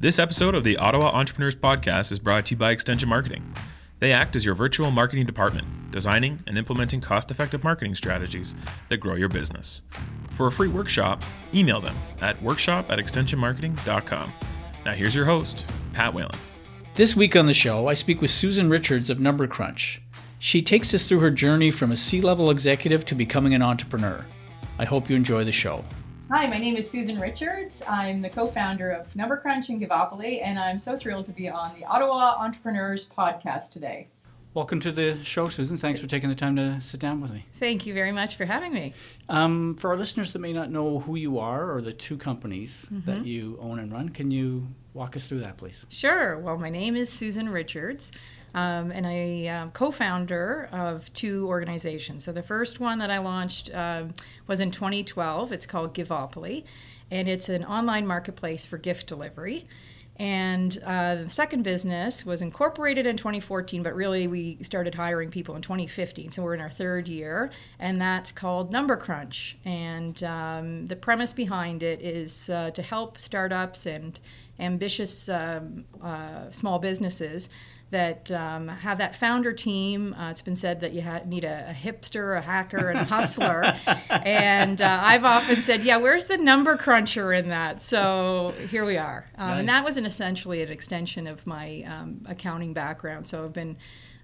This episode of the Ottawa Entrepreneurs Podcast is brought to you by Extension Marketing. They act as your virtual marketing department, designing and implementing cost effective marketing strategies that grow your business. For a free workshop, email them at workshop at extensionmarketing.com. Now, here's your host, Pat Whalen. This week on the show, I speak with Susan Richards of Number Crunch. She takes us through her journey from a C level executive to becoming an entrepreneur. I hope you enjoy the show. Hi, my name is Susan Richards. I'm the co-founder of Number Crunch and Givopoly, and I'm so thrilled to be on the Ottawa Entrepreneurs podcast today. Welcome to the show, Susan. Thanks for taking the time to sit down with me. Thank you very much for having me. Um, for our listeners that may not know who you are or the two companies mm-hmm. that you own and run, can you walk us through that, please? Sure. Well, my name is Susan Richards. Um, and I uh, co-founder of two organizations. So the first one that I launched um, was in 2012. It's called Givopoly, and it's an online marketplace for gift delivery. And uh, the second business was incorporated in 2014, but really we started hiring people in 2015. So we're in our third year, and that's called Number Crunch. And um, the premise behind it is uh, to help startups and ambitious um, uh, small businesses that um, have that founder team. Uh, it's been said that you ha- need a, a, hipster, a hacker, and a hustler. and uh, I've often said, yeah, where's the number cruncher in that? So here we are. Um, nice. And that was an essentially an extension of my um, accounting background. So I've been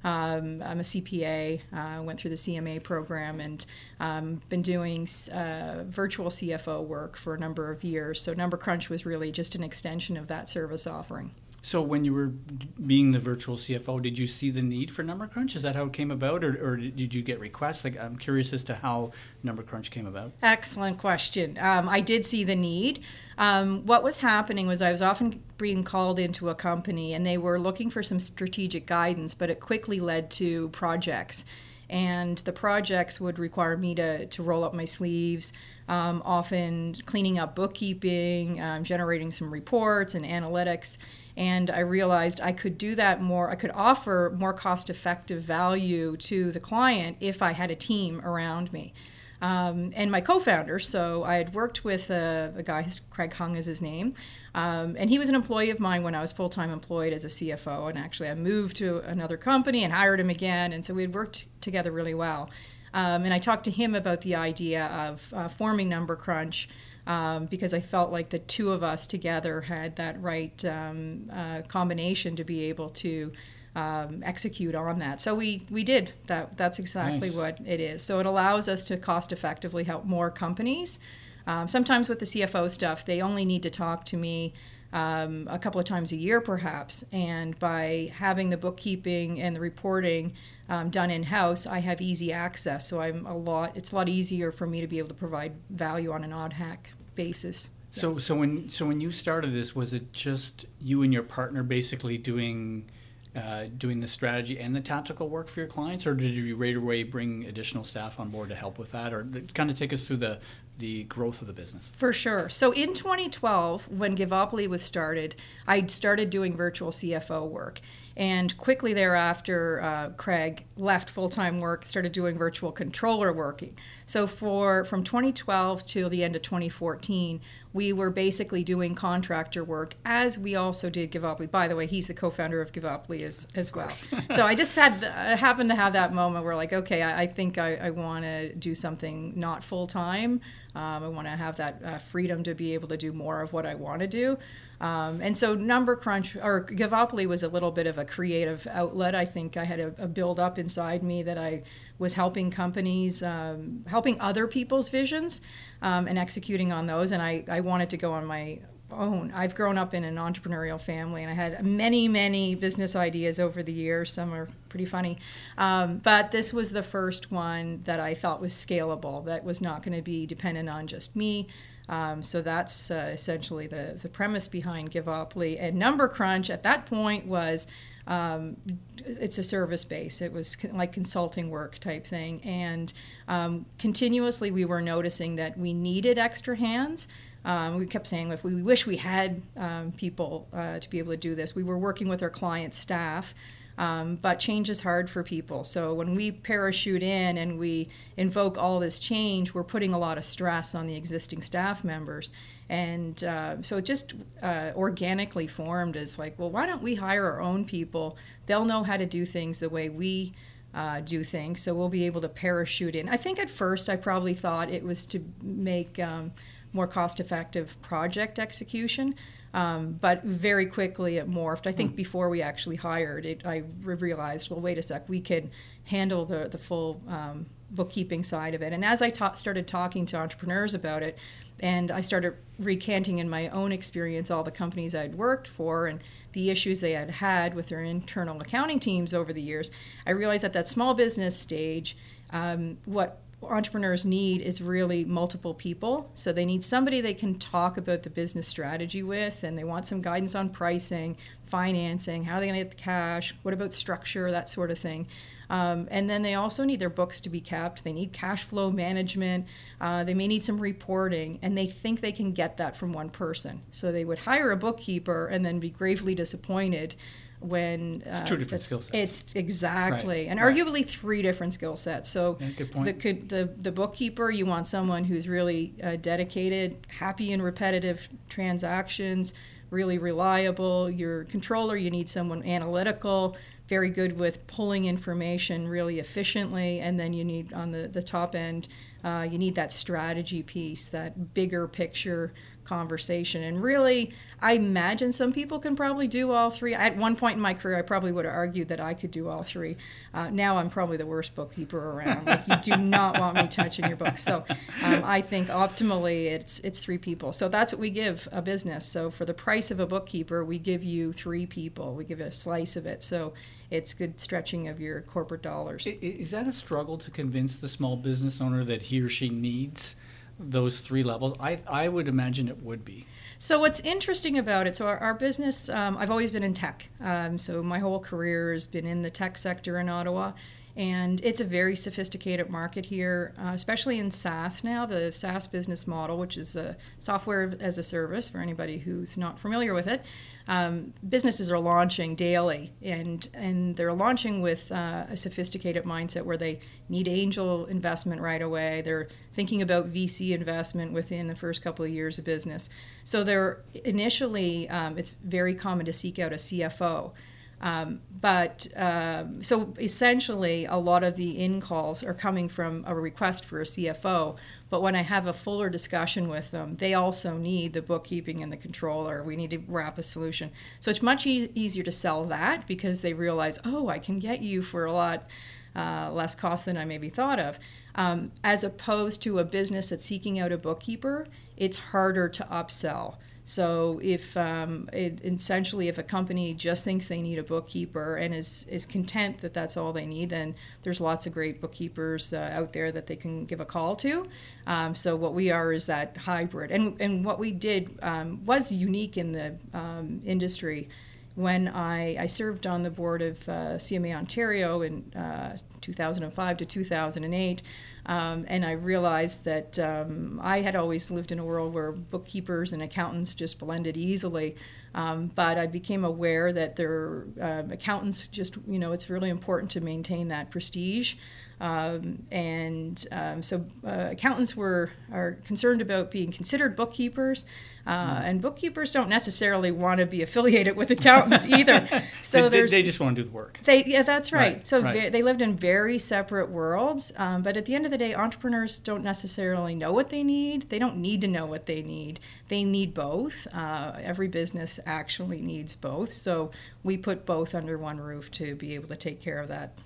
um, I'm a CPA. I uh, went through the CMA program and um, been doing uh, virtual CFO work for a number of years. So Number Crunch was really just an extension of that service offering. So when you were being the virtual CFO, did you see the need for Number Crunch? Is that how it came about, or, or did you get requests? Like, I'm curious as to how Number Crunch came about. Excellent question. Um, I did see the need. Um, what was happening was I was often being called into a company, and they were looking for some strategic guidance, but it quickly led to projects and the projects would require me to, to roll up my sleeves, um, often cleaning up bookkeeping, um, generating some reports and analytics. And I realized I could do that more, I could offer more cost effective value to the client if I had a team around me. Um, and my co-founder. So I had worked with a, a guy, Craig Hung is his name, um, and he was an employee of mine when I was full-time employed as a CFO. And actually, I moved to another company and hired him again, and so we had worked together really well. Um, and I talked to him about the idea of uh, forming Number Crunch um, because I felt like the two of us together had that right um, uh, combination to be able to um, execute on that. So we we did that. That's exactly nice. what it is. So it allows us to cost effectively help more companies. Um, sometimes with the CFO stuff, they only need to talk to me. Um, a couple of times a year, perhaps. And by having the bookkeeping and the reporting um, done in house, I have easy access. So I'm a lot. It's a lot easier for me to be able to provide value on an ad hoc basis. So, so when so when you started this, was it just you and your partner basically doing uh, doing the strategy and the tactical work for your clients, or did you right away bring additional staff on board to help with that, or kind of take us through the the growth of the business? For sure. So in 2012, when Givopoly was started, I started doing virtual CFO work. And quickly thereafter, uh, Craig left full time work, started doing virtual controller working. So for from 2012 till the end of 2014, we were basically doing contractor work as we also did Givopoly. By the way, he's the co-founder of Givopoly as, as well. so I just had I happened to have that moment where like, okay, I, I think I, I want to do something not full time. Um, I want to have that uh, freedom to be able to do more of what I want to do. Um, and so Number Crunch or Givopoly was a little bit of a creative outlet. I think I had a, a build up inside me that I was helping companies, um, helping other people's visions um, and executing on those. And I, I wanted to go on my own. I've grown up in an entrepreneurial family, and I had many, many business ideas over the years. Some are pretty funny, um, but this was the first one that I thought was scalable. That was not going to be dependent on just me. Um, so that's uh, essentially the, the premise behind Givopoly. And Number Crunch at that point was um, it's a service base. It was like consulting work type thing. And um, continuously we were noticing that we needed extra hands. Um, we kept saying if we wish we had um, people uh, to be able to do this. We were working with our client staff Um, but change is hard for people. So when we parachute in and we invoke all this change, we're putting a lot of stress on the existing staff members. And uh, so it just uh, organically formed as like, well, why don't we hire our own people? They'll know how to do things the way we uh, do things, so we'll be able to parachute in. I think at first I probably thought it was to make um, more cost effective project execution. Um, but very quickly it morphed. I think mm. before we actually hired it, I realized, well, wait a sec, we could handle the, the full um, bookkeeping side of it. And as I ta- started talking to entrepreneurs about it, and I started recanting in my own experience all the companies I'd worked for and the issues they had had with their internal accounting teams over the years, I realized at that small business stage, um, what entrepreneurs need is really multiple people. So they need somebody they can talk about the business strategy with, and they want some guidance on pricing, financing, how are they going to get the cash, what about structure, that sort of thing. Um, and then they also need their books to be kept. They need cash flow management. Uh, they may need some reporting, and they think they can get that from one person. So they would hire a bookkeeper and then be gravely disappointed when it's two uh, different skill sets. It's exactly, right. and right. arguably three different skill sets. So yeah, good point. The, the the bookkeeper, you want someone who's really uh, dedicated, happy in repetitive transactions, really reliable. Your controller, you need someone analytical very good with pulling information really efficiently. And then you need on the, the top end, uh, you need that strategy piece, that bigger picture conversation. And really, I imagine some people can probably do all three. At one point in my career, I probably would have argued that I could do all three. Uh, now I'm probably the worst bookkeeper around. Like you do not want me touching your books. So um, I think optimally it's it's three people. So that's what we give a business. So for the price of a bookkeeper, we give you three people. We give a slice of it. So it's good stretching of your corporate dollars. Is that a struggle to convince the small business owner that he or she needs? Those three levels? I, I would imagine it would be. So what's interesting about it? So our, our business, um, I've always been in tech. Um, so my whole career has been in the tech sector in Ottawa, and it's a very sophisticated market here, uh, especially in SaaS now. The SaaS business model, which is a software as a service for anybody who's not familiar with it um, businesses are launching daily, and and they're launching with uh, a sophisticated mindset where they need angel investment right away. They're thinking about VC investment within the first couple of years of business. So they're initially, um, it's very common to seek out a CFO. Um, but um, so essentially, a lot of the in calls are coming from a request for a CFO. But when I have a fuller discussion with them, they also need the bookkeeping and the controller. We need to wrap a solution. So it's much e- easier to sell that because they realize, oh, I can get you for a lot uh, less cost than I maybe thought of. Um, as opposed to a business that's seeking out a bookkeeper, it's harder to upsell. So if um, it, essentially if a company just thinks they need a bookkeeper and is is content that that's all they need, then there's lots of great bookkeepers uh, out there that they can give a call to. Um, so what we are is that hybrid, and and what we did um, was unique in the um, industry. When I, I served on the board of uh, CMA Ontario in uh, 2005 to 2008. Um, and I realized that um, I had always lived in a world where bookkeepers and accountants just blended easily. Um, but I became aware that their uh, accountants just, you know, it's really important to maintain that prestige. Um, and um, so uh, accountants were are concerned about being considered bookkeepers, uh, and bookkeepers don't necessarily want to be affiliated with accountants either. So they, they, just want to do the work. They yeah, that's right. right so right. They, they, lived in very separate worlds. Um, but at the end of the day, entrepreneurs don't necessarily know what they need. They don't need to know what they need. They need both. Uh, every business actually needs both. So we put both under one roof to be able to take care of that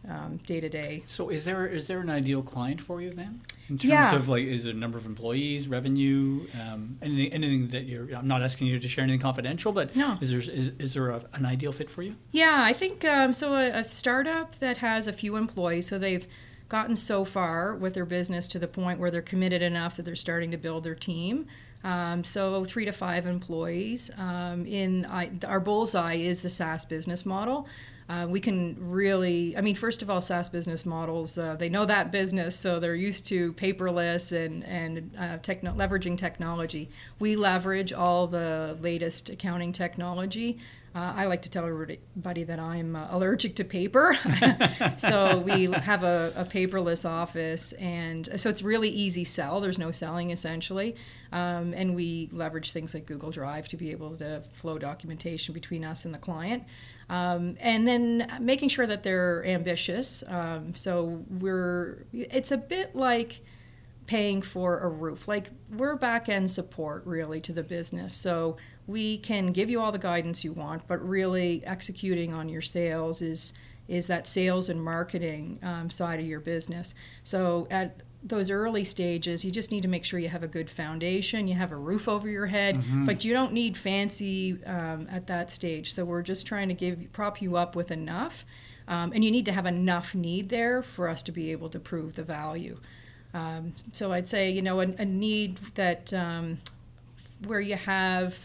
day to day. So is there is there an ideal client for you then? In terms yeah. of like, is it number of employees, revenue, um, anything, anything that you're? I'm not asking you to share anything confidential, but no. is there is, is there a, an ideal fit for you? Yeah, I think um, so. A, a startup that has a few employees, so they've gotten so far with their business to the point where they're committed enough that they're starting to build their team. Um, so three to five employees. Um, in I, our bullseye is the SaaS business model. Uh, we can really, I mean, first of all, SaaS business models, uh, they know that business, so they're used to paperless and, and uh, techno- leveraging technology. We leverage all the latest accounting technology. Uh, I like to tell everybody that I'm uh, allergic to paper. so we have a, a, paperless office, and so it's really easy sell. There's no selling essentially. Um, and we leverage things like Google Drive to be able to flow documentation between us and the client. Um, and then making sure that they're ambitious. Um, so we're, it's a bit like paying for a roof. Like we're back end support really to the business. So we can give you all the guidance you want, but really executing on your sales is is that sales and marketing um, side of your business. So at those early stages, you just need to make sure you have a good foundation, you have a roof over your head, mm-hmm. but you don't need fancy um, at that stage. So we're just trying to give prop you up with enough, um, and you need to have enough need there for us to be able to prove the value. Um, so I'd say you know a, a need that um, where you have.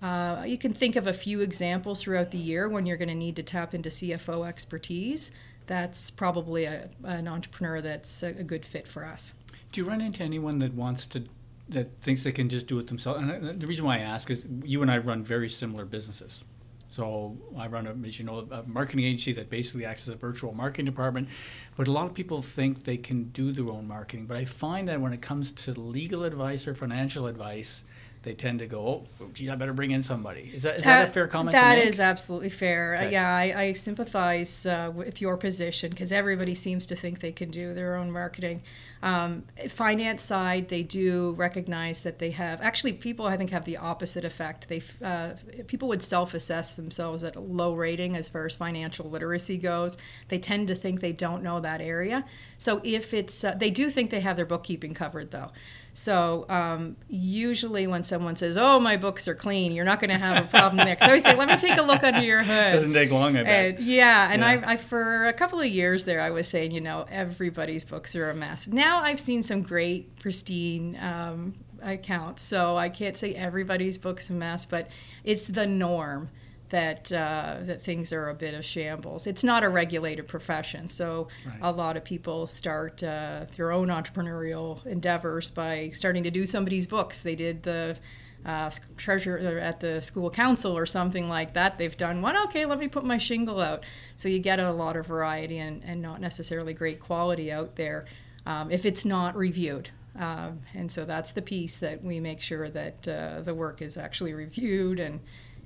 Uh, you can think of a few examples throughout the year when you're going to need to tap into CFO expertise that's probably a, an entrepreneur that's a, a good fit for us. Do you run into anyone that wants to that thinks they can just do it themselves? And uh, the reason why I ask is you and I run very similar businesses. So I run a, as you know, a marketing agency that basically acts as a virtual marketing department. But a lot of people think they can do their own marketing. But I find that when it comes to legal advice or financial advice, they tend to go, oh, gee, I better bring in somebody. Is that, is that, that a fair comment? That is absolutely fair. Okay. Uh, yeah, I, I sympathize uh, with your position because everybody seems to think they can do their own marketing. Um, finance side, they do recognize that they have. Actually, people I think have the opposite effect. They uh, people would self-assess themselves at a low rating as far as financial literacy goes. They tend to think they don't know that area. So if it's, uh, they do think they have their bookkeeping covered though. So um, usually when someone says, "Oh, my books are clean," you're not going to have a problem there. Because I always say, "Let me take a look under your hood." Doesn't take long, I bet. And, yeah, and yeah. I, I, for a couple of years there, I was saying, you know, everybody's books are a mess. Now I've seen some great, pristine um, accounts, so I can't say everybody's books a mess, but it's the norm that uh, that things are a bit of shambles. It's not a regulated profession, so right. a lot of people start uh, their own entrepreneurial endeavors by starting to do somebody's books. They did the uh, treasurer at the school council or something like that. They've done one. Okay, let me put my shingle out. So you get a lot of variety and, and not necessarily great quality out there um, if it's not reviewed. Um, and so that's the piece that we make sure that uh, the work is actually reviewed and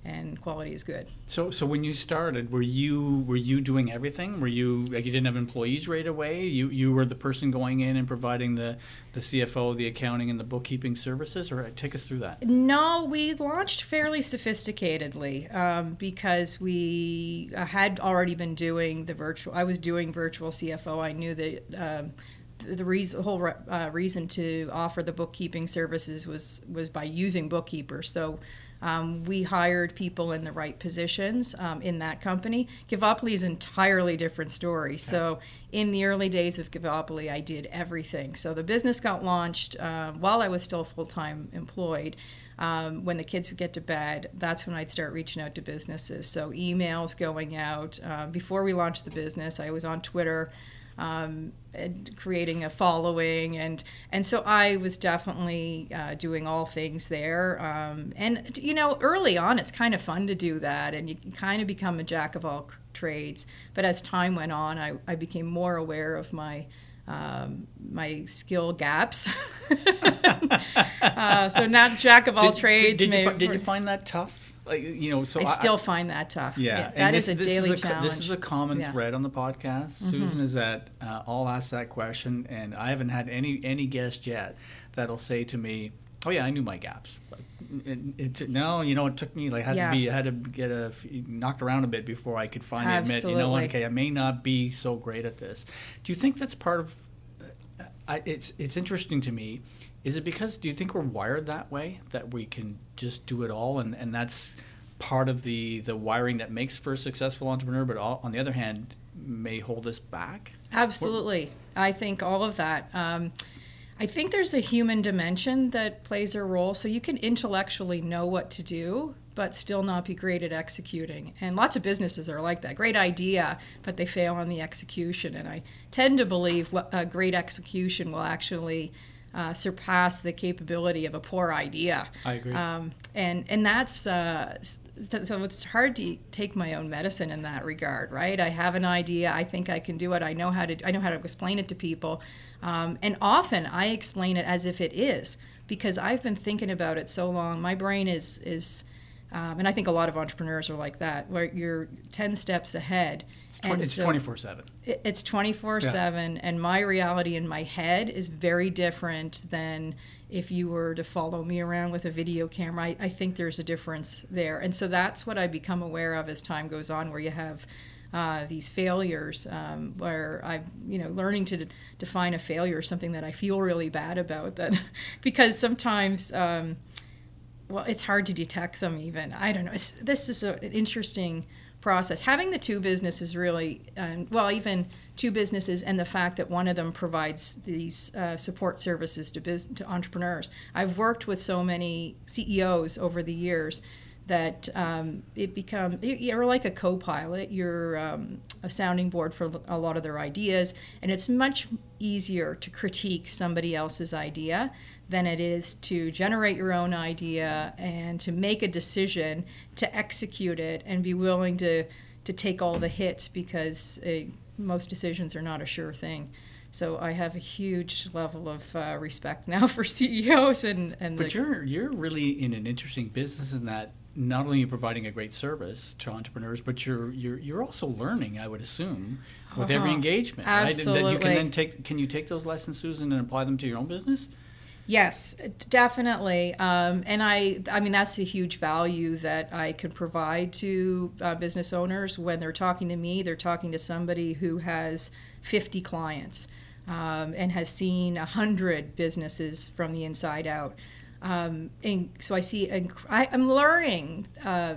and quality is good. So, so when you started, were you were you doing everything? Were you like you didn't have employees right away? You you were the person going in and providing the the CFO, the accounting, and the bookkeeping services, or take us through that. No, we launched fairly sophisticatedly um, because we uh, had already been doing the virtual. I was doing virtual CFO. I knew that. Um, the reason, whole uh, reason to offer the bookkeeping services was was by using bookkeepers. So um, we hired people in the right positions um, in that company. Givopoly is an entirely different story. So, in the early days of Givopoly, I did everything. So, the business got launched uh, while I was still full time employed. Um, when the kids would get to bed, that's when I'd start reaching out to businesses. So, emails going out. Uh, before we launched the business, I was on Twitter um, creating a following, and and so I was definitely uh, doing all things there. Um, and you know, early on, it's kind of fun to do that, and you kind of become a jack of all trades. But as time went on, I, I became more aware of my um, my skill gaps. uh, so not jack of all did, trades. Did, did, you, did you find that tough? Like you know so i still I, find that tough yeah, yeah that this, is a this daily is a, challenge this is a common yeah. thread on the podcast mm-hmm. susan is that uh, i'll ask that question and i haven't had any any guest yet that'll say to me oh yeah i knew my gaps it, it, no you know it took me like had yeah. to be I had to get a knocked around a bit before i could finally Absolutely. admit you know okay i may not be so great at this do you think that's part of uh, I, it's it's interesting to me is it because do you think we're wired that way that we can just do it all and, and that's part of the the wiring that makes for a successful entrepreneur, but all, on the other hand may hold us back? Absolutely, I think all of that. Um, I think there's a human dimension that plays a role. So you can intellectually know what to do, but still not be great at executing. And lots of businesses are like that. Great idea, but they fail on the execution. And I tend to believe what a great execution will actually uh, surpass the capability of a poor idea. I agree. Um, and and that's uh, th- so it's hard to take my own medicine in that regard, right? I have an idea. I think I can do it. I know how to. I know how to explain it to people. Um, and often I explain it as if it is because I've been thinking about it so long. My brain is is. Um, and I think a lot of entrepreneurs are like that, where you're 10 steps ahead. It's, and it's so- 24 7. it- it's 24 7 and my reality in my head is very different than if you were to follow me around with a video camera I, I think there's a difference there and so that's what i become aware of as time goes on where you have uh, these failures um, where i'm you know learning to d- define a failure is something that i feel really bad about that because sometimes um, well, it's hard to detect them even. I don't know. It's, this is a, an interesting process. Having the two businesses really, um, well, even two businesses, and the fact that one of them provides these uh, support services to bus- to entrepreneurs. I've worked with so many CEOs over the years that um, it become you- you're like a co-pilot. You're um, a sounding board for a lot of their ideas, and it's much easier to critique somebody else's idea than it is to generate your own idea and to make a decision to execute it and be willing to to take all the hits because uh, most decisions are not a sure thing. So I have a huge level of uh, respect now for CEOs and and But the, you're you're really in an interesting business in that not only are you providing a great service to entrepreneurs, but you're you're you're also learning. I would assume with every Uh-huh. engagement, right? And That you can then take. Can you take those lessons, Susan, and apply them to your own business? Yes, definitely. Um, and I, I mean, that's a huge value that I can provide to uh, business owners when they're talking to me. They're talking to somebody who has 50 clients um, and has seen 100 businesses from the inside out. Um, and so I see, I, I'm learning. Uh,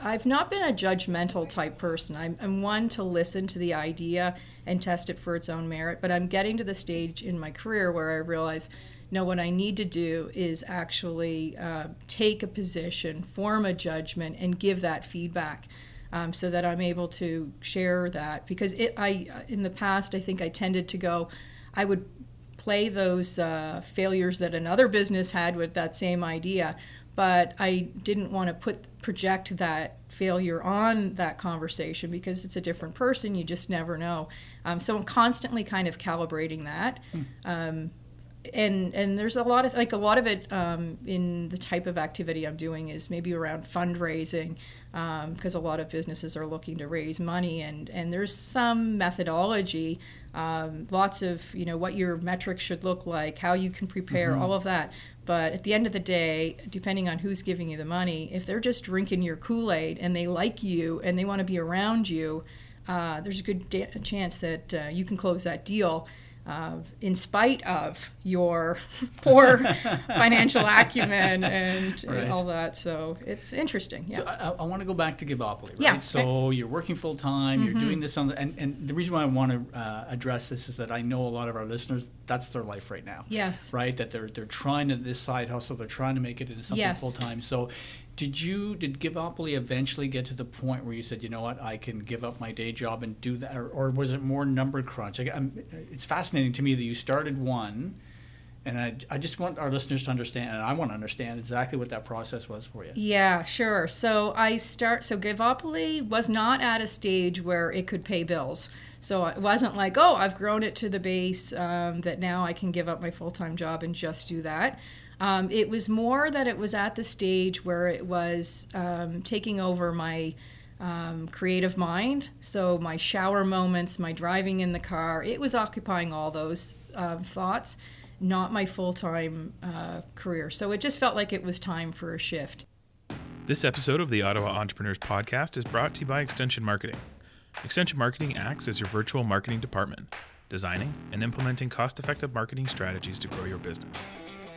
I've not been a judgmental type person. I'm, I'm one to listen to the idea and test it for its own merit, but I'm getting to the stage in my career where I realize no, what I need to do is actually uh, take a position, form a judgment, and give that feedback. Um, so that I'm able to share that because it, I in the past I think I tended to go, I would play those uh, failures that another business had with that same idea, but I didn't want to put project that failure on that conversation because it's a different person. You just never know. Um, so I'm constantly kind of calibrating that. Um, and and there's a lot of like a lot of it um, in the type of activity I'm doing is maybe around fundraising because a lot of businesses are looking to raise money and and there's some methodology um, lots of you know what your metrics should look like how you can prepare all of that. But at the end of the day depending on who's giving you the money if they're just drinking your Kool-Aid and they like you and they want to be around you uh, there's a good da- chance that uh, you can close that deal uh, in spite of your poor financial acumen and, Right. and all that. So it's interesting. Yeah. So I, I want to go back to Givopoly, right? Yeah, Mm-hmm. So you're working full time. Mhm. You're doing this on, the, and and the reason why I want to uh, address this is that I know a lot of our listeners that's their life right now. yes. Right, that they're they're trying to this side hustle. They're trying to make it into something Yes. full time. So, did you did Givopoly eventually get to the point where you said, you know what, I can give up my day job and do that, or, or was it more number crunch? I, it's fascinating to me that you started one, and I, I just want our listeners to understand, and I want to understand exactly what that process was for you. Yeah, sure. So I start. So Givopoly was not at a stage where it could pay bills. So it wasn't like, oh, I've grown it to the base um, that now I can give up my full time job and just do that. Um, it was more that it was at the stage where it was um, taking over my um, creative mind. So my shower moments, my driving in the car, it was occupying all those um, thoughts, not my full time uh, career. So it just felt like it was time for a shift. This episode of the Ottawa Entrepreneurs Podcast is brought to you by Extension Marketing. Extension Marketing acts as your virtual marketing department, designing and implementing cost effective marketing strategies to grow your business.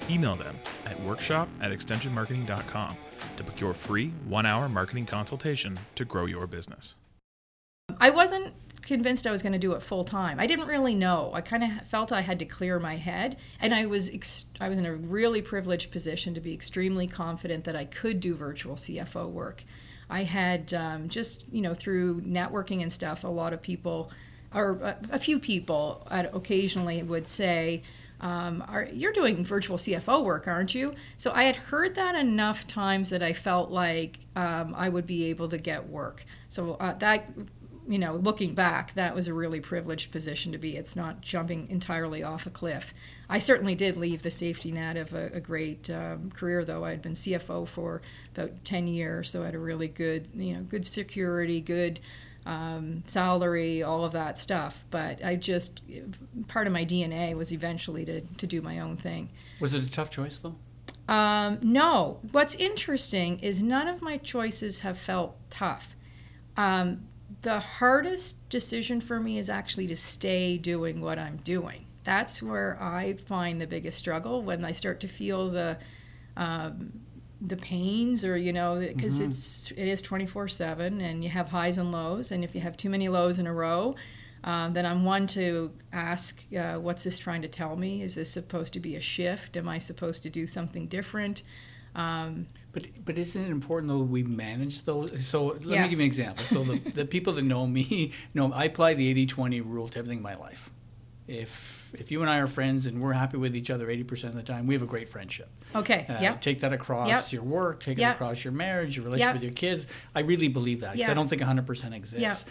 Email them at workshop at extensionmarketing.com to your free one hour marketing consultation to grow your business. I wasn't convinced I was going to do it full time. I didn't really know. I kind of felt I had to clear my head, and I was ex- I was in a really privileged position to be extremely confident that I could do virtual CFO work. I had um, just you know through networking and stuff, a lot of people, or a, a few people, occasionally would say. Um, are, you're doing virtual CFO work, aren't you? So I had heard that enough times that I felt like um, I would be able to get work. So uh, that you know, looking back, that was a really privileged position to be. It's not jumping entirely off a cliff. I certainly did leave the safety net of a, a great um, career, though. I had been CFO for about 10 years, so I had a really good, you know, good security, good um, salary, all of that stuff. But I just, part of my DNA was eventually to, to do my own thing. Was it a tough choice, though? Um, no. What's interesting is none of my choices have felt tough. Um, the hardest decision for me is actually to stay doing what I'm doing. That's where I find the biggest struggle when I start to feel the um, the pains, or you know, because mm-hmm. it's it is 24/7, and you have highs and lows, and if you have too many lows in a row, um, then I'm one to ask, uh, what's this trying to tell me? Is this supposed to be a shift? Am I supposed to do something different? Um, but but isn't it important though we manage those? So let yes. me give you an example. So the, the people that know me know I apply the 80-20 rule to everything in my life. If if you and I are friends and we're happy with each other 80% of the time, we have a great friendship. Okay. Uh, yeah. Take that across yep. your work, take yep. it across your marriage, your relationship yep. with your kids. I really believe that because. I don't think 100% exists.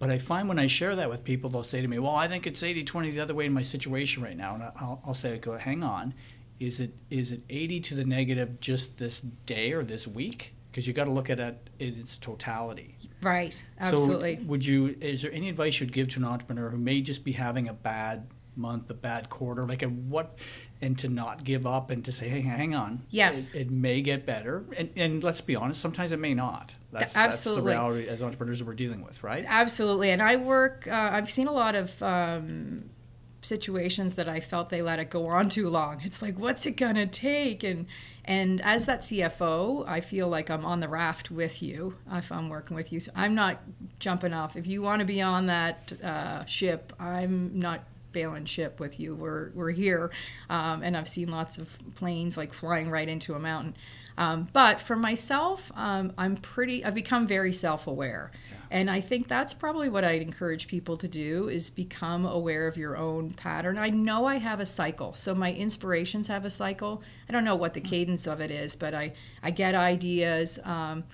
But I find when I share that with people, they'll say to me, Well, I think it's 80 20 the other way in my situation right now. And I'll, I'll say, Go, hang on is it is it 80 to the negative just this day or this week because you got to look at it in its totality right absolutely so would you is there any advice you'd give to an entrepreneur who may just be having a bad month a bad quarter like a what and to not give up and to say hey hang on yes it, it may get better and, and let's be honest sometimes it may not that's, absolutely. that's the reality as entrepreneurs that we're dealing with right absolutely and i work uh, i've seen a lot of um, situations that I felt they let it go on too long. It's like, what's it gonna take? And and as that CFO, I feel like I'm on the raft with you if I'm working with you. So I'm not jumping off. If you want to be on that uh, ship, I'm not bailing ship with you. We're we're here, um, and I've seen lots of planes like flying right into a mountain. Um, but for myself, um, I'm pretty. I've become very self-aware. And I think that's probably what I'd encourage people to do is become aware of your own pattern. I know I have a cycle. So my inspirations have a cycle. I don't know what the cadence of it is, but I, I get ideas. Um,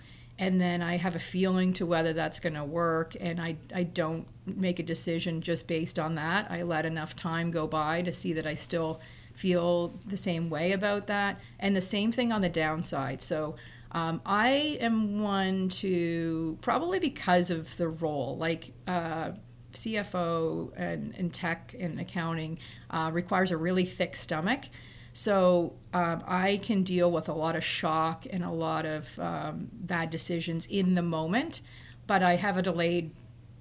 and then I have a feeling to whether that's going to work, and I, I don't make a decision just based on that. I let enough time go by to see that I still feel the same way about that. And the same thing on the downside. So um, I am one to probably because of the role, like uh, CFO and, and tech and accounting uh, requires a really thick stomach. So um, I can deal with a lot of shock and a lot of um, bad decisions in the moment, but I have a delayed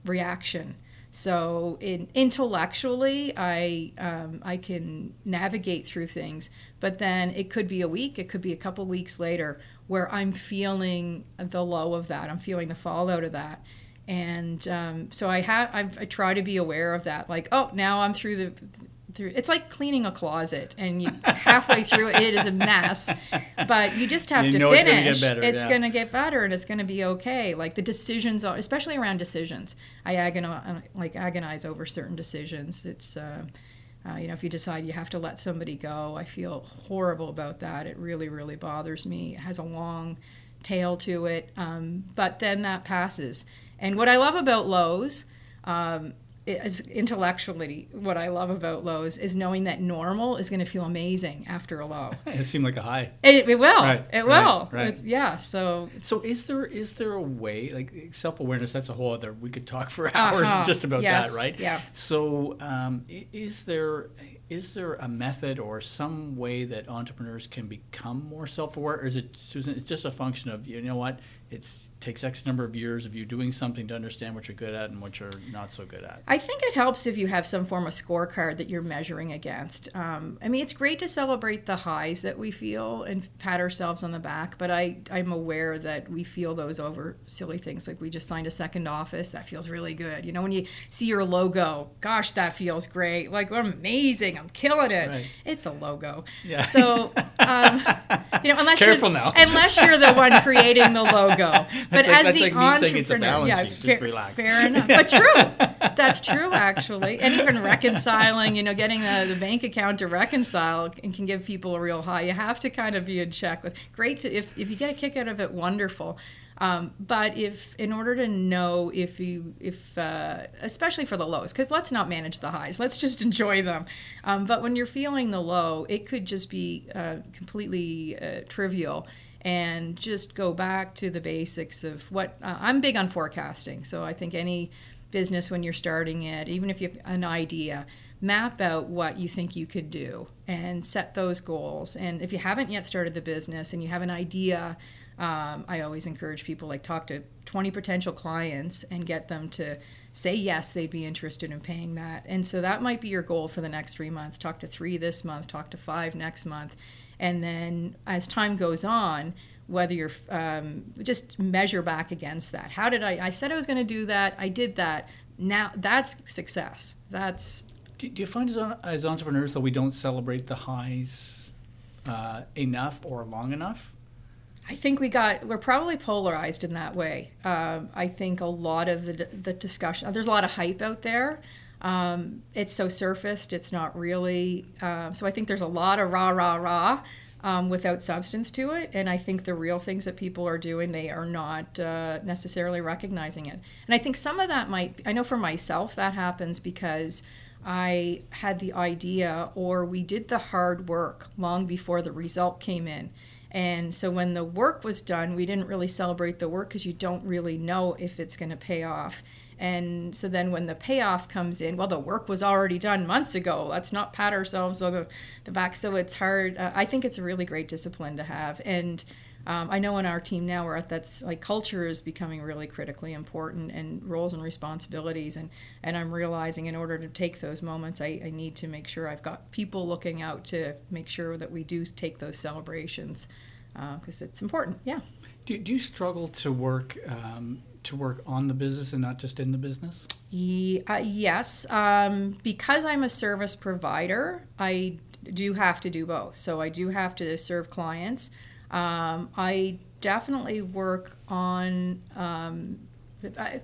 reaction. So in, intellectually, I um, I can navigate through things, but then it could be a week, it could be a couple weeks later, where I'm feeling the low of that. I'm feeling the fallout of that, and um, so I have I try to be aware of that. Like, oh, now I'm through the through. It's like cleaning a closet, and you halfway through it, it is a mess, but you just have you to finish. It's going to get better. It's yeah. to get better, and it's going to be okay. Like the decisions, are especially around decisions, I agonize, like agonize over certain decisions. It's. Uh, uh, you know, if you decide you have to let somebody go, I feel horrible about that. It really, really bothers me. It has a long tail to it, um, but then that passes. And what I love about lows um, is intellectually what I love about lows is knowing that normal is going to feel amazing after a low. it seemed like a high. It, it will. Right, it will. Right, right. It's, yeah. So. So is there is there a way like self awareness? That's a whole other. We could talk for hours uh-huh. just about yes. that, right? Yeah. So um, is there is there a method or some way that entrepreneurs can become more self aware, or is it Susan? It's just a function of you know what it's takes X number of years of you doing something to understand what you're good at and what you're not so good at. I think it helps if you have some form of scorecard that you're measuring against. Um, I mean, it's great to celebrate the highs that we feel and pat ourselves on the back, but I, I'm aware that we feel those over silly things like we just signed a second office. That feels really good. You know, when you see your logo, gosh, that feels great. Like, I'm amazing. I'm killing it. Right. It's a logo. Yeah. So, um, you know, unless Careful you're, now. unless you're the one creating the logo. But like- as the like me saying it's a entrepreneur, yeah, fair, relax. fair enough. But true. That's true, actually. And even reconciling, you know, getting the, the bank account to reconcile and can give people a real high. You have to kind of be in check with. Great to if if you get a kick out of it, wonderful. Um, but if in order to know if you if uh, especially for the lows, because let's not manage the highs, let's just enjoy them. Um, but when you're feeling the low, it could just be uh, completely uh, trivial and just go back to the basics of what uh, I'm big on forecasting. So I think any business when you're starting it, even if you have an idea, map out what you think you could do and set those goals. And if you haven't yet started the business and you have an idea, um, I always encourage people like talk to 20 potential clients and get them to say yes, they'd be interested in paying that. And so that might be your goal for the next three months. Talk to three this month, talk to five next month. And then as time goes on, whether you're um, just measure back against that. How did I? I said I was going to do that. I did that. Now that's success. That's Do, do you find as, as entrepreneurs that we don't celebrate the highs uh, enough or long enough? I think we got we're probably polarized in that way. Um, I think a lot of the the discussion there's a lot of hype out there. Um, it's so surfaced. It's not really. Um, so I think there's a lot of rah rah rah um, without substance to it. And I think the real things that people are doing, they are not uh, necessarily recognizing it. And I think some of that might. I know for myself that happens because. I had the idea, or we did the hard work long before the result came in. And so when the work was done, we didn't really celebrate the work because you don't really know if it's going to pay off. And so then when the payoff comes in, well, the work was already done months ago. Let's not pat ourselves on the, the back. So it's hard. Uh, I think it's a really great discipline to have. And um, I know in our team now, we're at that's like culture is becoming really critically important and roles and responsibilities. And, and I'm realizing in order to take those moments, I, I need to make sure I've got people looking out to make sure that we do take those celebrations because uh, it's important. Yeah. Do, do you struggle to work um, to work on the business and not just in the business? Ye- uh, yes, um, because I'm a service provider, I do have to do both. So I do have to serve clients. Um, I definitely work on. Um, I,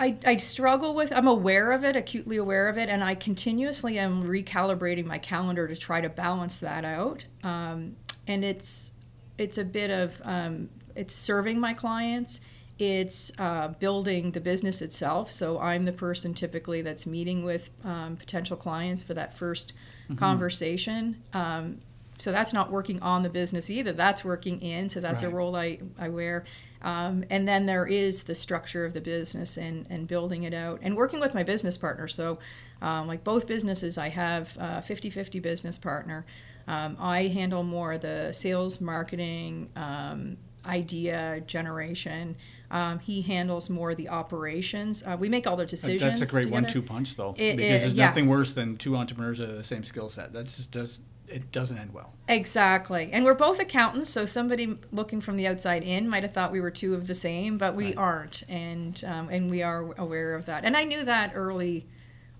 I, I struggle with i'm aware of it acutely aware of it and i continuously am recalibrating my calendar to try to balance that out um, and it's it's a bit of um, it's serving my clients. It's uh, building the business itself. So i'm the person typically that's meeting with um, potential clients for that 1st mm-hmm. conversation. Um, so that's not working on the business either. That's working in. So that's Right. a role i, I wear. Um, and then there is the structure of the business and, and building it out and working with my business partner. So um, like both businesses i have a 50-50 business partner. Um, i handle more the sales marketing um, idea generation um, he handles more the operations uh, we make all the decisions That's a great together. one-two punch, though, It- because it- there's yeah. nothing worse than two entrepreneurs of the same skill set. That's just does it doesn't end well. Exactly. And we're both accountants, so somebody looking from the outside in might have thought we were two of the same, but we Right. aren't. And um, and we are aware of that. And I knew that early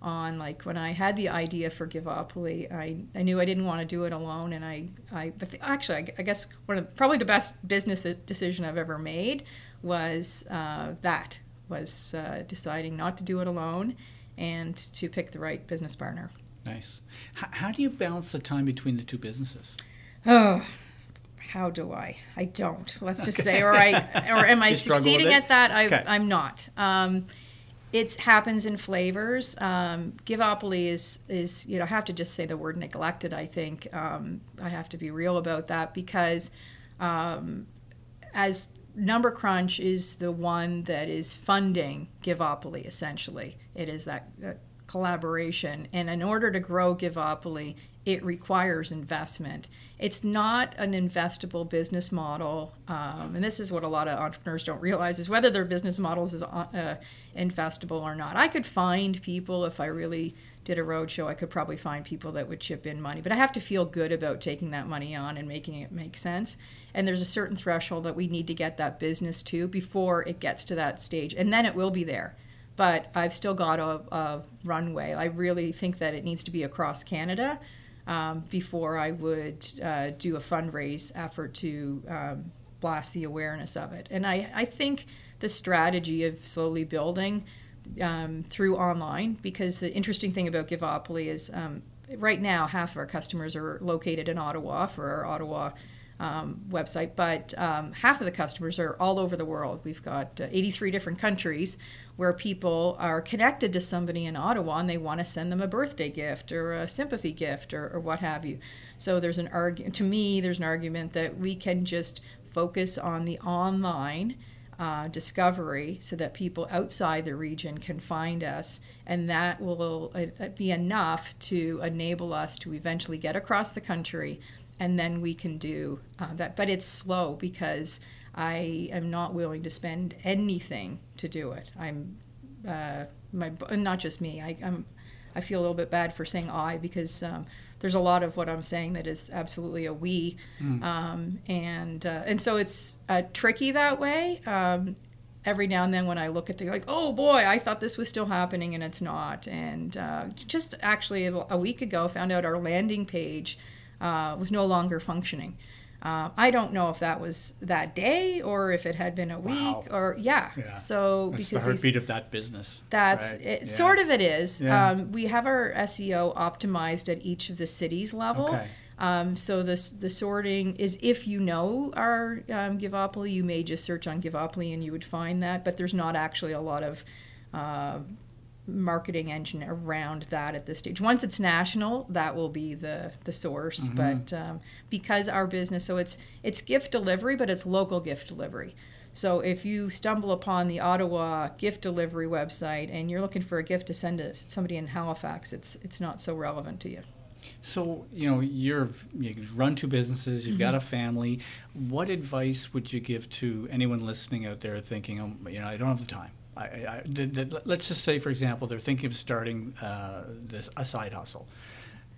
on, like when I had the idea for Givopoly, I, I knew I didn't want to do it alone. And I, I actually, I, I guess one of probably the best business decision I've ever made was uh, that, was uh, deciding not to do it alone and to pick the right business partner. Nice. H- how do you balance the time between the two businesses? Oh, how do I? I don't. Let's just say, or I, or am I You struggle with succeeding at that? I, Okay. I'm not. Um, it happens in flavors. Um, Givopoly is is you know I have to just say the word neglected. I think um, I have to be real about that because um, as Number Crunch is the one that is funding Givopoly essentially. It is that. Uh, collaboration. And in order to grow Givopoly, it requires investment. It's not an investable business model, um, and this is what a lot of entrepreneurs don't realize: is whether their business models is uh, investable or not. I could find people if I really did a roadshow. I could probably find people that would chip in money, but I have to feel good about taking that money on and making it make sense. And there's a certain threshold that we need to get that business to before it gets to that stage, and then it will be there but I've still got a, a, runway. I really think that it needs to be across Canada um, before I would uh, do a fundraise effort to um, blast the awareness of it. And I, I think the strategy of slowly building um, through online, because the interesting thing about Givopoly is um, right now half of our customers are located in Ottawa for our Ottawa um, website, but um, half of the customers are all over the world. We've got uh, 83 different countries where people are connected to somebody in Ottawa and they want to send them a birthday gift or a sympathy gift or, or what have you. So there's an argument, to me, there's an argument that we can just focus on the online. Uh, discovery so that people outside the region can find us, and that will uh, be enough to enable us to eventually get across the country and then we can do uh, that. But it's slow because I am not willing to spend anything to do it. I'm uh, my not just me. I, I'm I feel a little bit bad for saying I because um, there's a lot of what I'm saying that is absolutely a we, mm. um, and uh, and so it's uh, tricky that way. Um, every now and then when I look at the like, oh boy, I thought this was still happening and it's not. And uh, just actually a week ago, found out our landing page uh, was no longer functioning. Uh, I don't know if that was that day or if it had been a week wow. or yeah. yeah. So That's because the heartbeat of that business. That's right? it, yeah. sort of it is. Yeah. Um, we have our SEO optimized at each of the cities level. Okay. Um, so the the sorting is if you know our um, Givopoly, you may just search on Givopoly and you would find that. But there's not actually a lot of uh, marketing engine around that at this stage. Once it's national, that will be the the source. Mm-hmm. But um, because our business, so it's it's gift delivery, but it's local gift delivery. So if you stumble upon the Ottawa gift delivery website and you're looking for a gift to send to somebody in Halifax, it's it's not so relevant to you. So you know you're you run two businesses, you've mm-hmm. got a family. What advice would you give to anyone listening out there thinking, oh, you know, I don't have the time. I, I, the, the, let's just say, for example, they're thinking of starting uh, this, a side hustle.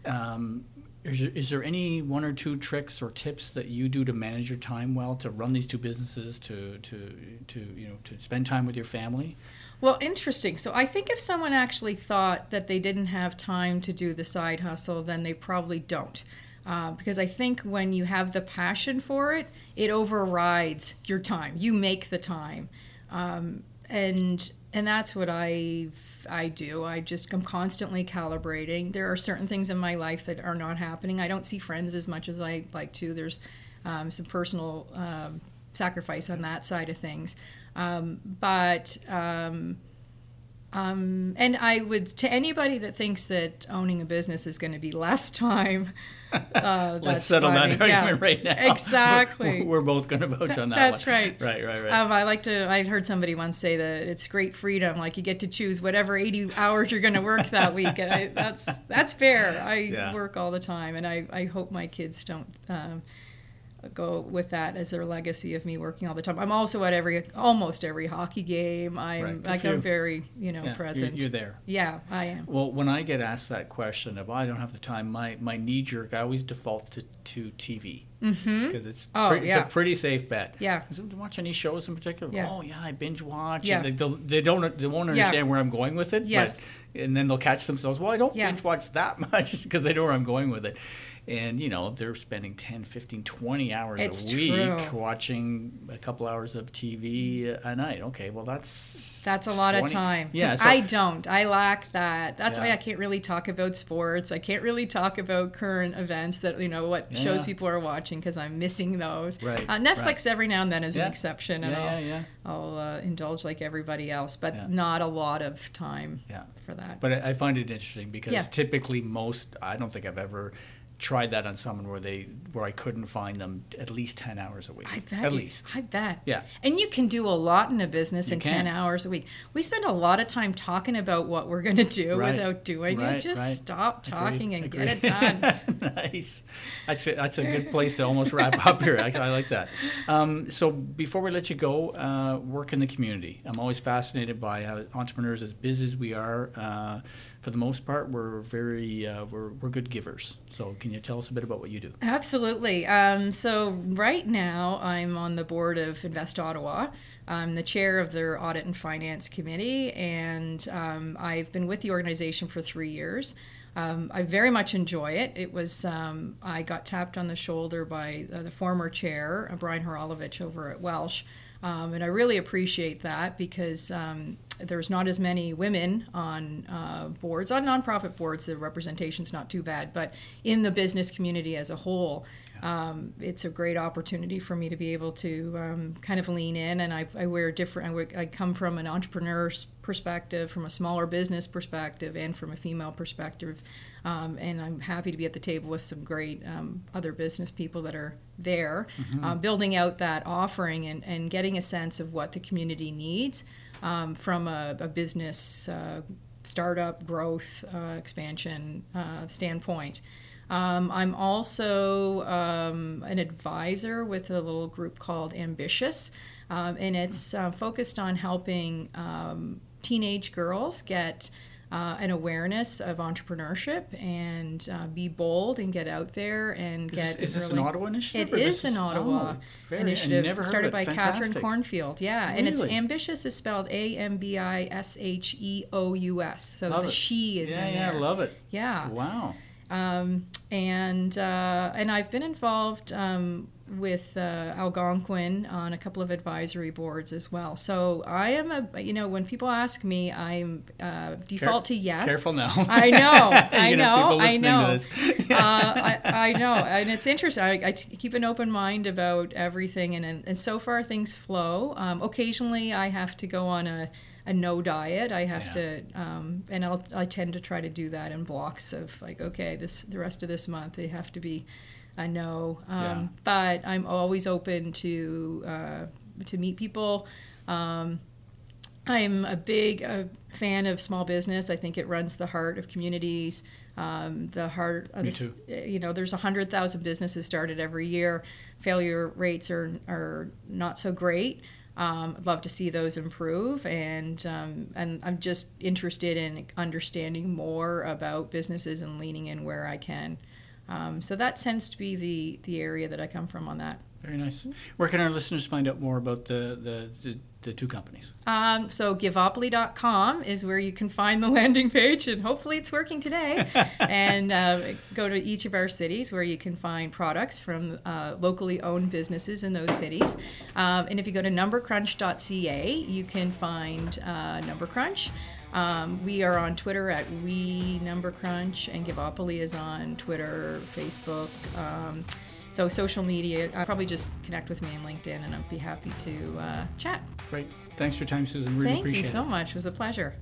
Um, is, is, there any one or two tricks or tips that you do to manage your time well, to run these two businesses, to, to, to, you know, to spend time with your family? Well, interesting. So I think if someone actually thought that they didn't have time to do the side hustle, then they probably don't. Uh, because I think when you have the passion for it, it overrides your time. You make the time. Um, and and that's what I I do. I just I'm constantly calibrating. There are certain things in my life that are not happening. I don't see friends as much as I like to. There's um, some personal um, sacrifice on that side of things, um, but. Um, um, and I would to anybody that thinks that owning a business is going to be less time. Uh, Let's settle funny. that argument yeah, right now. Exactly. We're, we're both going to vouch on that. That's one. right. Right, right, right. Um, I like to. I heard somebody once say that it's great freedom. Like you get to choose whatever 80 hours you're going to work that week, and I, that's that's fair. I yeah. work all the time, and I I hope my kids don't. Um, go with that as their legacy of me working all the time. I'm also at every almost every hockey game. I'm right. like I'm very you know yeah, present. You're, you're, there. Yeah, I am. Well, when I get asked that question of I don't have the time, my my knee jerk I always default to, to TV because mm-hmm. it's oh, pretty, yeah. it's a pretty safe bet. Yeah. Does watch any shows in particular? Yeah. Oh yeah, I binge watch. Yeah. They, they, don't they won't understand yeah. where I'm going with it. Yes. But, and then they'll catch themselves. Well, I don't binge watch that much because they know where I'm going with it and you know they're spending 10 15 20 hours it's a week true. watching a couple hours of tv a night okay well that's that's a lot 20. of time yeah so, i don't i lack that that's yeah. why i can't really talk about sports i can't really talk about current events that you know what yeah. shows people are watching because i'm missing those right uh, netflix right. every now and then is yeah. an exception and i'll, yeah, I'll uh, indulge like everybody else but not a lot of time yeah. for that but i, I find it interesting because typically most i don't think i've ever tried that on someone where they where I couldn't find them at least ten hours a week. I bet. At you- least. I bet. Yeah. And you can do a lot in a business You in can. 10 hours a week. We spend a lot of time talking about what we're going to do Right. without doing Right, it. Just right. stop talking and Agreed. get it done. nice. That's a, that's a good place to almost wrap up here. I, I like that. Um, so before we let you go, uh, work in the community. I'm always fascinated by how entrepreneurs, as busy as we are, uh, for the most part, we're very uh, we're, we're good givers. So can you tell us a bit about what you do? Absolutely. Um, so right now, I'm on the board of Invest Ottawa. I'm the chair of their audit and finance committee, and um, I've been with the organization for three years. Um, I very much enjoy it. It was um, I got tapped on the shoulder by uh, the former chair, uh, Brian Horolovich, over at Welch, um, and I really appreciate that because um, there's not as many women on uh, boards, on nonprofit boards. The representation's not too bad, but in the business community as a whole, um, it's a great opportunity for me to be able to um, kind of lean in. And I, I wear different. I, wear, I come from an entrepreneur's perspective, from a smaller business perspective, and from a female perspective. Um, and I'm happy to be at the table with some great um, other business people that are there, uh, building out that offering and, and getting a sense of what the community needs um, from a, a business uh, startup growth uh, expansion uh, standpoint. Um, I'm also um, an advisor with a little group called Ambitious, um, and it's uh, focused on helping um, teenage girls get uh, an awareness of entrepreneurship and uh, be bold and get out there and Is get. this, is this an Ottawa initiative? It is this an Ottawa oh, initiative never started by Catherine Cornfield. Yeah, and it's ambitious is spelled A M B I S H E O U S. So Love the it. she is yeah, in yeah, there. love it. Yeah, Wow. um, and uh, and I've been involved um, with uh, Algonquin on a couple of advisory boards as well. So I am a you know when people ask me, I'm uh, default to yes. Careful now. I know, I You're gonna have know, I know. uh, I, I know, and it's interesting. I, I t- keep an open mind about everything, and and, and so far things flow. Um, occasionally, I have to go on a, a no diet. I have Yeah. to, um, and I'll I tend to try to do that in blocks of like, okay, this the rest of this month they have to be a no. Um, Yeah. But I'm always open to uh, to meet people. Um, I'm a big uh, fan of small business. I think it runs the heart of communities. Um, the heart, of Me the too. You know, there's hundred thousand businesses started every year. Failure rates are are not so great. Um, I'd love to see those improve, and um, and I'm just interested in understanding more about businesses and leaning in where I can. Um, so that tends to be the the area that I come from on that. Very nice. Where can our listeners find out more about the the, the, the two companies? Um, so givopoly.com is where you can find the landing page, and hopefully it's working today. and uh, go to each of our cities where you can find products from uh, locally owned businesses in those cities. Um, and if you go to numbercrunch.ca, you can find uh, Number Crunch. Um, we are on Twitter at We Number Crunch, and Givopoly is on Twitter, Facebook. Um, so social media, uh, probably just connect with me on LinkedIn, and I'd be happy to uh, chat. Great. Thanks for your time, Susan. Really Thank appreciate you it. so much. It was a pleasure.